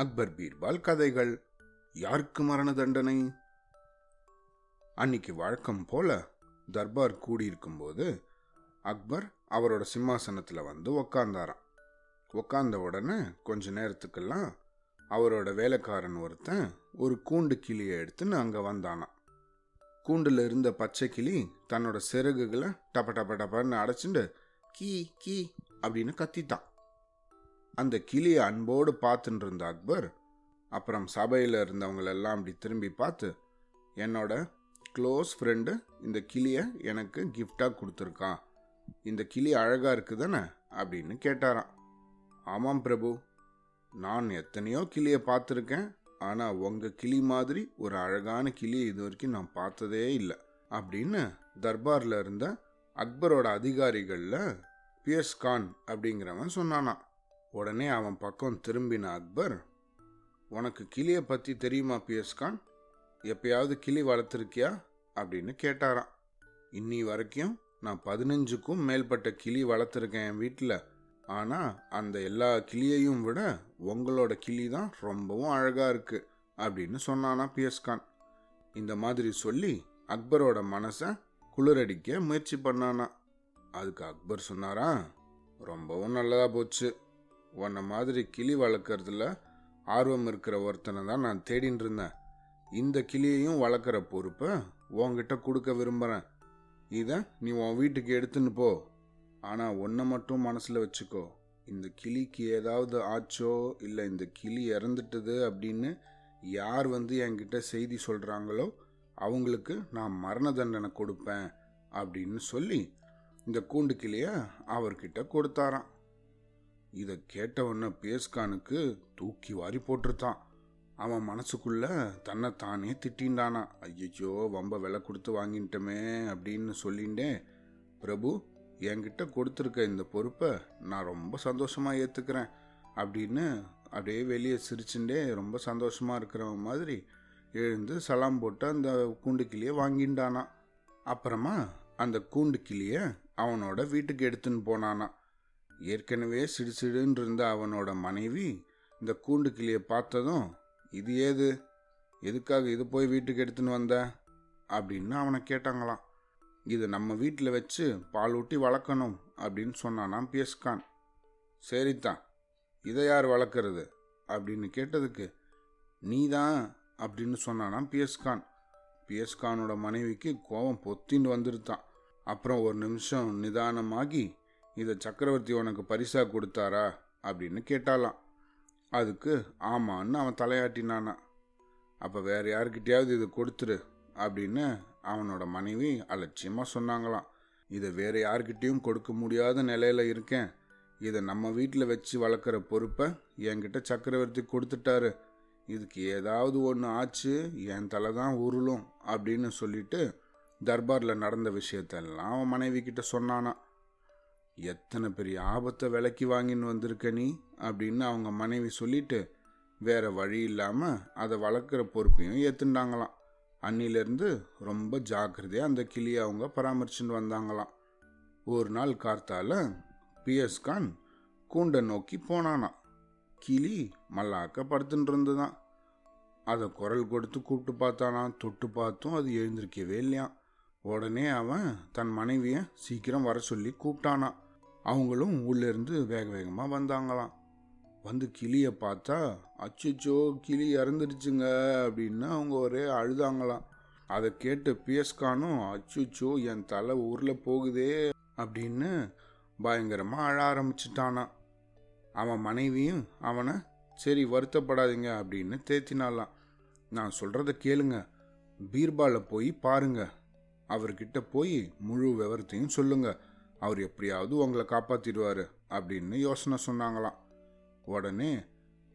அக்பர் பீர்பால் கதைகள். யாருக்கு மரண தண்டனை? அன்னைக்கு வழக்கம் போல தர்பார் கூடியிருக்கும்போது அக்பர் அவரோட சிம்மாசனத்தில் வந்து உக்காந்தாராம். உக்காந்த உடனே கொஞ்ச நேரத்துக்கெல்லாம் அவரோட வேலைக்காரன் ஒருத்தன் ஒரு கூண்டு கிளியை எடுத்துன்னு அங்கே வந்தானாம். கூண்டில் இருந்த பச்சை கிளி தன்னோட சிறகுகளை டப டப டபன்னு அடைச்சிட்டு கீ கீ அப்படின்னு கத்தித்தான் அந்த கிளியை அன்போடு பார்த்துட்டு இருந்த அக்பர் அப்புறம் சபையில் இருந்தவங்களெல்லாம் அப்படி திரும்பி பார்த்து என்னோட க்ளோஸ் ஃப்ரெண்டு இந்த கிளியை எனக்கு கிஃப்டாக கொடுத்துருக்கான். இந்த கிளி அழகாக இருக்குதானே? அப்படின்னு கேட்டாராம். ஆமாம் பிரபு. நான் எத்தனையோ கிளியை பார்த்துருக்கேன். ஆனால் உங்கள் கிளி மாதிரி ஒரு அழகான கிளியை இது வரைக்கும் நான் பார்த்ததே இல்லை. அப்படின்னு தர்பாரில் இருந்த அக்பரோட அதிகாரிகளில் பியர்ஸ் கான் அப்படிங்கிறவன் சொன்னானான் உடனே அவன் பக்கம் திரும்பின அக்பர் உனக்கு கிளியை பற்றி தெரியுமா பியஸ்கான் எப்பயாவது கிளி வளர்த்துருக்கியா? அப்படின்னு கேட்டாராம். இன்னி வரைக்கும் நான் பதினஞ்சுக்கும் மேற்பட்ட கிளி வளர்த்துருக்கேன் என் வீட்டில். ஆனால் அந்த எல்லா கிளியையும் விட உங்களோட கிளி தான் ரொம்பவும் அழகாக இருக்குது அப்படின்னு சொன்னானா பியஸ்கான் இந்த மாதிரி சொல்லி அக்பரோட மனசை குளிரடிக்க முயற்சி பண்ணானா அதுக்கு அக்பர் சொன்னாரா ரொம்பவும் நல்லதாக போச்சு. உன்னை மாதிரி கிளி வளர்க்குறதுல ஆர்வம் இருக்கிற ஒருத்தனை தான் நான் தேடின்னு இருந்தேன். இந்த கிளியையும் வளர்க்குற பொறுப்பை உன்கிட்ட கொடுக்க விரும்புகிறேன் இதை நீ உன் வீட்டுக்கு எடுத்துன்னு போ. ஆனால் ஒன்றை மட்டும் மனசில் வச்சுக்கோ. இந்த கிளிக்கு ஏதாவது ஆச்சோ இல்லை இந்த கிளி இறந்துட்டது அப்படின்னு யார் வந்து என்கிட்ட செய்தி சொல்கிறாங்களோ அவங்களுக்கு நான் மரண தண்டனை கொடுப்பேன் அப்படின்னு சொல்லி இந்த கூண்டு கிளியை அவர்கிட்ட கொடுத்தாராம். இதை கேட்டவன பேஸ்கானுக்கு தூக்கி வாரி போட்டிருத்தான் அவன் மனசுக்குள்ள தன்னை தானே திட்டின்டானா ஐயோ வம்ப விலை கொடுத்து வாங்கிட்டோமே அப்படின்னு சொல்லிண்டே பிரபு என்கிட்ட கொடுத்துருக்க இந்த பொறுப்பை நான் ரொம்ப சந்தோஷமா ஏற்றுக்கிறேன் அப்படின்னு அப்படியே வெளியே சிரிச்சுட்டே ரொம்ப சந்தோஷமா இருக்கிறவன் மாதிரி எழுந்து சலாம் போட்டு அந்த கூண்டு கிளியை வாங்கிண்டானா. அப்புறமா அந்த கூண்டு கிளியை அவனோட வீட்டுக்கு எடுத்துன்னு போனானா. ஏற்கனவே சிடுசிடுன்னு இருந்த அவனோட மனைவி இந்த கூண்டு கிளியை பார்த்ததும் இது ஏது? எதுக்காக இது போய் வீட்டுக்கு எடுத்துன்னு வந்த? அப்படின்னு அவனை கேட்டாங்களாம். இது நம்ம வீட்டில் வச்சு பால் ஊட்டி வளர்க்கணும் அப்படின்னு சொன்னானாம் பியஸ்கான். சரிதான் இதை யார் வளர்க்குறது? அப்படின்னு கேட்டதுக்கு நீதான் அப்படின்னு சொன்னானாம் பியஸ்கான். பியஸ்கானோட மனைவிக்கு கோபம் பொத்தின்னு வந்துருத்தான். அப்புறம் ஒரு நிமிஷம் நிதானமாகி இதை சக்கரவர்த்தி உனக்கு பரிசா கொடுத்தாரா? அப்படின்னு கேட்டாலாம். அதுக்கு ஆமான்னு அவன் தலையாட்டினானா. அப்போ வேறு யாருக்கிட்டையாவது இது கொடுத்துரு அப்படின்னு அவனோட மனைவி அலட்சியமாக சொன்னாங்களாம். இதை வேறு யாருக்கிட்டேயும் கொடுக்க முடியாத நிலையில இருக்கேன். இதை நம்ம வீட்டில் வச்சு வளர்க்குற பொறுப்பை என்கிட்ட சக்கரவர்த்தி கொடுத்துட்டாரு. இதுக்கு ஏதாவது ஒன்று ஆச்சு என் தலை தான் உருளும் அப்படின்னு சொல்லிட்டு தர்பாரில் நடந்த விஷயத்தெல்லாம் அவன் மனைவி கிட்ட சொன்னானா. எத்தனை பெரிய ஆபத்தை விலைக்கு வாங்கின்னு வந்திருக்க நீ? அப்படின்னு அவங்க மனைவி சொல்லிட்டு வேற வழி இல்லாமல் அதை வளர்க்குற பொறுப்பையும் ஏற்றுண்டாங்களாம் அன்னிலேருந்து ரொம்ப ஜாக்கிரதையாக அந்த கிளியை அவங்க பராமரிச்சுட்டு வந்தாங்களாம். ஒரு நாள் கார்த்தால பிஎஸ் கான் கூண்டை நோக்கி போனானா கிளி மல்லாக்க படுத்துட்டு இருந்துதான். அதை குரல் கொடுத்து கூப்பிட்டு பார்த்தானா தொட்டு பார்த்தும் அது எழுந்திருக்கவே இல்லையாம். உடனே அவன் தன் மனைவியை சீக்கிரம் வர சொல்லி கூப்பிட்டானா அவங்களும் உள்ளேருந்து வேக வேகமாக வந்தாங்களாம். வந்து கிளியை பார்த்தா அச்சுச்சோ கிளி இறந்துடுச்சுங்க அப்படின்னு அவங்க ஒரே அழுதாங்களாம். அதை கேட்டு பிஎஸ்கானும் அச்சுச்சோ என் தலை ஊரில் போகுதே அப்படின்னு பயங்கரமாக அழ ஆரம்பிச்சிட்டானா அவன் மனைவியும் அவனை சரி வருத்தப்படாதீங்க அப்படின்னு தேத்தினாலாம் நான் சொல்கிறத கேளுங்க பீர்பாலை போய் பாருங்க. அவர்கிட்ட போய் முழு விவரத்தையும் சொல்லுங்கள் அவர் எப்படியாவது உங்களை காப்பாற்றிடுவார் அப்படின்னு யோசனை சொன்னாங்களாம். உடனே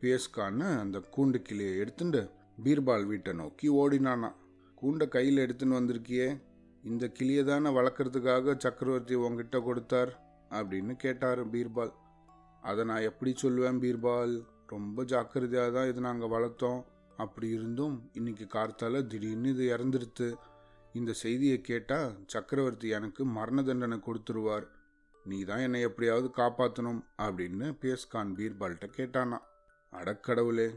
பேஸ்கான்னு அந்த கூண்டு கிளியை எடுத்துட்டு பீர்பால் வீட்டை நோக்கி ஓடினானா. கூண்டை கையில் எடுத்துன்னு வந்திருக்கியே இந்த கிளியை தானே வளர்க்குறதுக்காக சக்கரவர்த்தி உங்ககிட்ட கொடுத்தார் அப்படின்னு கேட்டார் பீர்பால். அதை நான் எப்படி சொல்லுவேன் பீர்பால்? ரொம்ப ஜாக்கிரதையாக தான் இது நாங்கள் வளர்த்தோம். அப்படி இருந்தும் இன்னைக்கு கார்த்தால திடீர்னு இது இறந்துருத்து. இந்த செய்தியை கேட்டால் சக்கரவர்த்தி எனக்கு மரண தண்டனை கொடுத்துருவார். நீ தான் என்னை எப்படியாவது காப்பாற்றணும் அப்படின்னு பேஸ்கான் பீர்பால்கிட்ட கேட்டானா. அடக்கடவுளே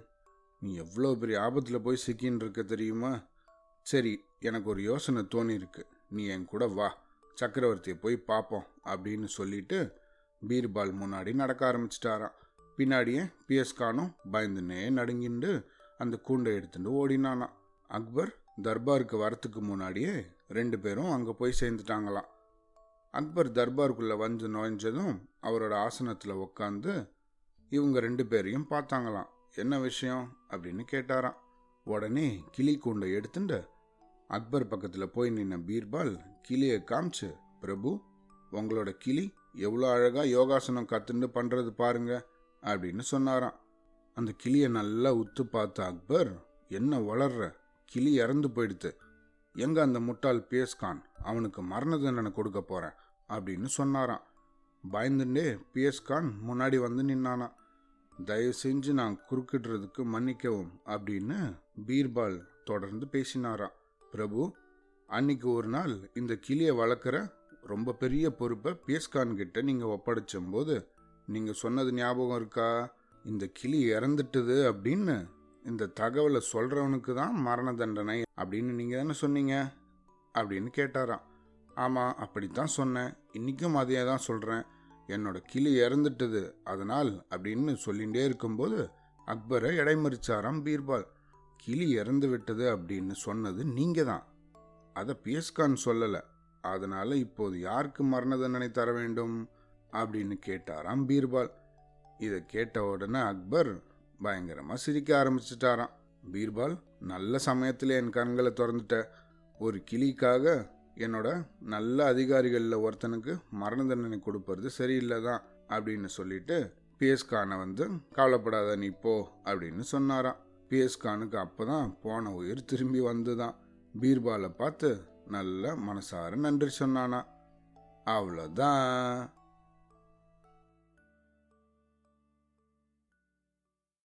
நீ எவ்வளோ பெரிய ஆபத்தில் போய் சிக்கின்னு இருக்க தெரியுமா? சரி எனக்கு ஒரு யோசனை தோணியிருக்கு. நீ என் கூட வா சக்கரவர்த்தியை போய் பார்ப்போம் அப்படின்னு சொல்லிட்டு பீர்பால் முன்னாடி நடக்க ஆரம்பிச்சிட்டாராம். பின்னாடியே பிஎஸ்கானும் பயந்துனே நடுங்கிண்டு அந்த கூண்டை எடுத்துட்டு ஓடினானா அக்பர் தர்பாருக்கு வரத்துக்கு முன்னாடியே ரெண்டு பேரும் அங்கே போய் சேர்ந்துட்டாங்களாம். அக்பர் தர்பாருக்குள்ளே வந்து நுழைஞ்சதும் அவரோட ஆசனத்தில் உட்காந்து இவங்க ரெண்டு பேரையும் பார்த்தாங்களாம். என்ன விஷயம்? அப்படின்னு கேட்டாராம். உடனே கிளி கூண்டை எடுத்துட்டு அக்பர் பக்கத்தில் போய் நின்ன பீர்பால் கிளியை காமிச்சு பிரபு உங்களோட கிளி எவ்வளோ அழகாக யோகாசனம் கற்றுண்டு பண்ணுறது பாருங்க அப்படின்னு சொன்னாராம். அந்த கிளியை நல்லா உத்து பார்த்த அக்பர் என்ன வளர்ற? கிளி இறந்து போயிடுத்து எங்க அந்த முட்டாள் பிஎஸ்கான் அவனுக்கு மரண தண்டனை கொடுக்க போறேன் அப்படின்னு சொன்னாராம். பயந்துட்டே பிஎஸ்கான் முன்னாடி வந்து நின்னானா தயவு செஞ்சு நான் குறுக்கிடுறதுக்கு மன்னிக்கவும் அப்படின்னு பீர்பால் தொடர்ந்து பேசினாராம். பிரபு அன்னைக்கு ஒரு நாள் இந்த கிளியை வளர்க்குற ரொம்ப பெரிய பொறுப்பை பிஎஸ்கான் கிட்ட நீங்கள் ஒப்படைச்சும் போது நீங்கள் சொன்னது ஞாபகம் இருக்கா? இந்த கிளி இறந்துட்டுது அப்படின்னு இந்த தகவலை சொல்கிறவனுக்கு தான் மரண தண்டனை அப்படின்னு நீங்கள் தானே சொன்னீங்க அப்படின்னு கேட்டாராம். ஆமாம் அப்படித்தான் சொன்னேன். இன்றைக்கும் அதையே தான் சொல்கிறேன் என்னோட கிளி இறந்துட்டது. அதனால் அப்படின்னு சொல்லிகிட்டே இருக்கும்போது அக்பரை இடைமறிச்சாராம் பீர்பால். கிளி இறந்து விட்டது அப்படின்னு சொன்னது நீங்கள் தான். அதை பிஎஸ்கான் சொல்லலை. அதனால் இப்போது யாருக்கு மரண தண்டனை தர வேண்டும் அப்படின்னு கேட்டாராம் பீர்பால். இதை கேட்ட உடனே அக்பர் பயங்கரமாக சிரிக்க ஆரம்பிச்சிட்டாராம். பீர்பால் நல்ல சமயத்தில் என் கண்களை திறந்துட்ட. ஒரு கிளிக்காக என்னோட நல்ல அதிகாரிகளில் ஒருத்தனுக்கு மரண தண்டனை கொடுப்பது சரியில்லை தான் அப்படின்னு சொல்லிட்டு பிஎஸ்கானை வந்து கவலைப்படாத நீ போ அப்படின்னு சொன்னாராம். பிஎஸ்கானுக்கு அப்போ தான் போன உயிர் திரும்பி வந்துதான். பீர்பாலை பார்த்து நல்ல மனசார நன்றி சொன்னானா. அவ்வளோதான்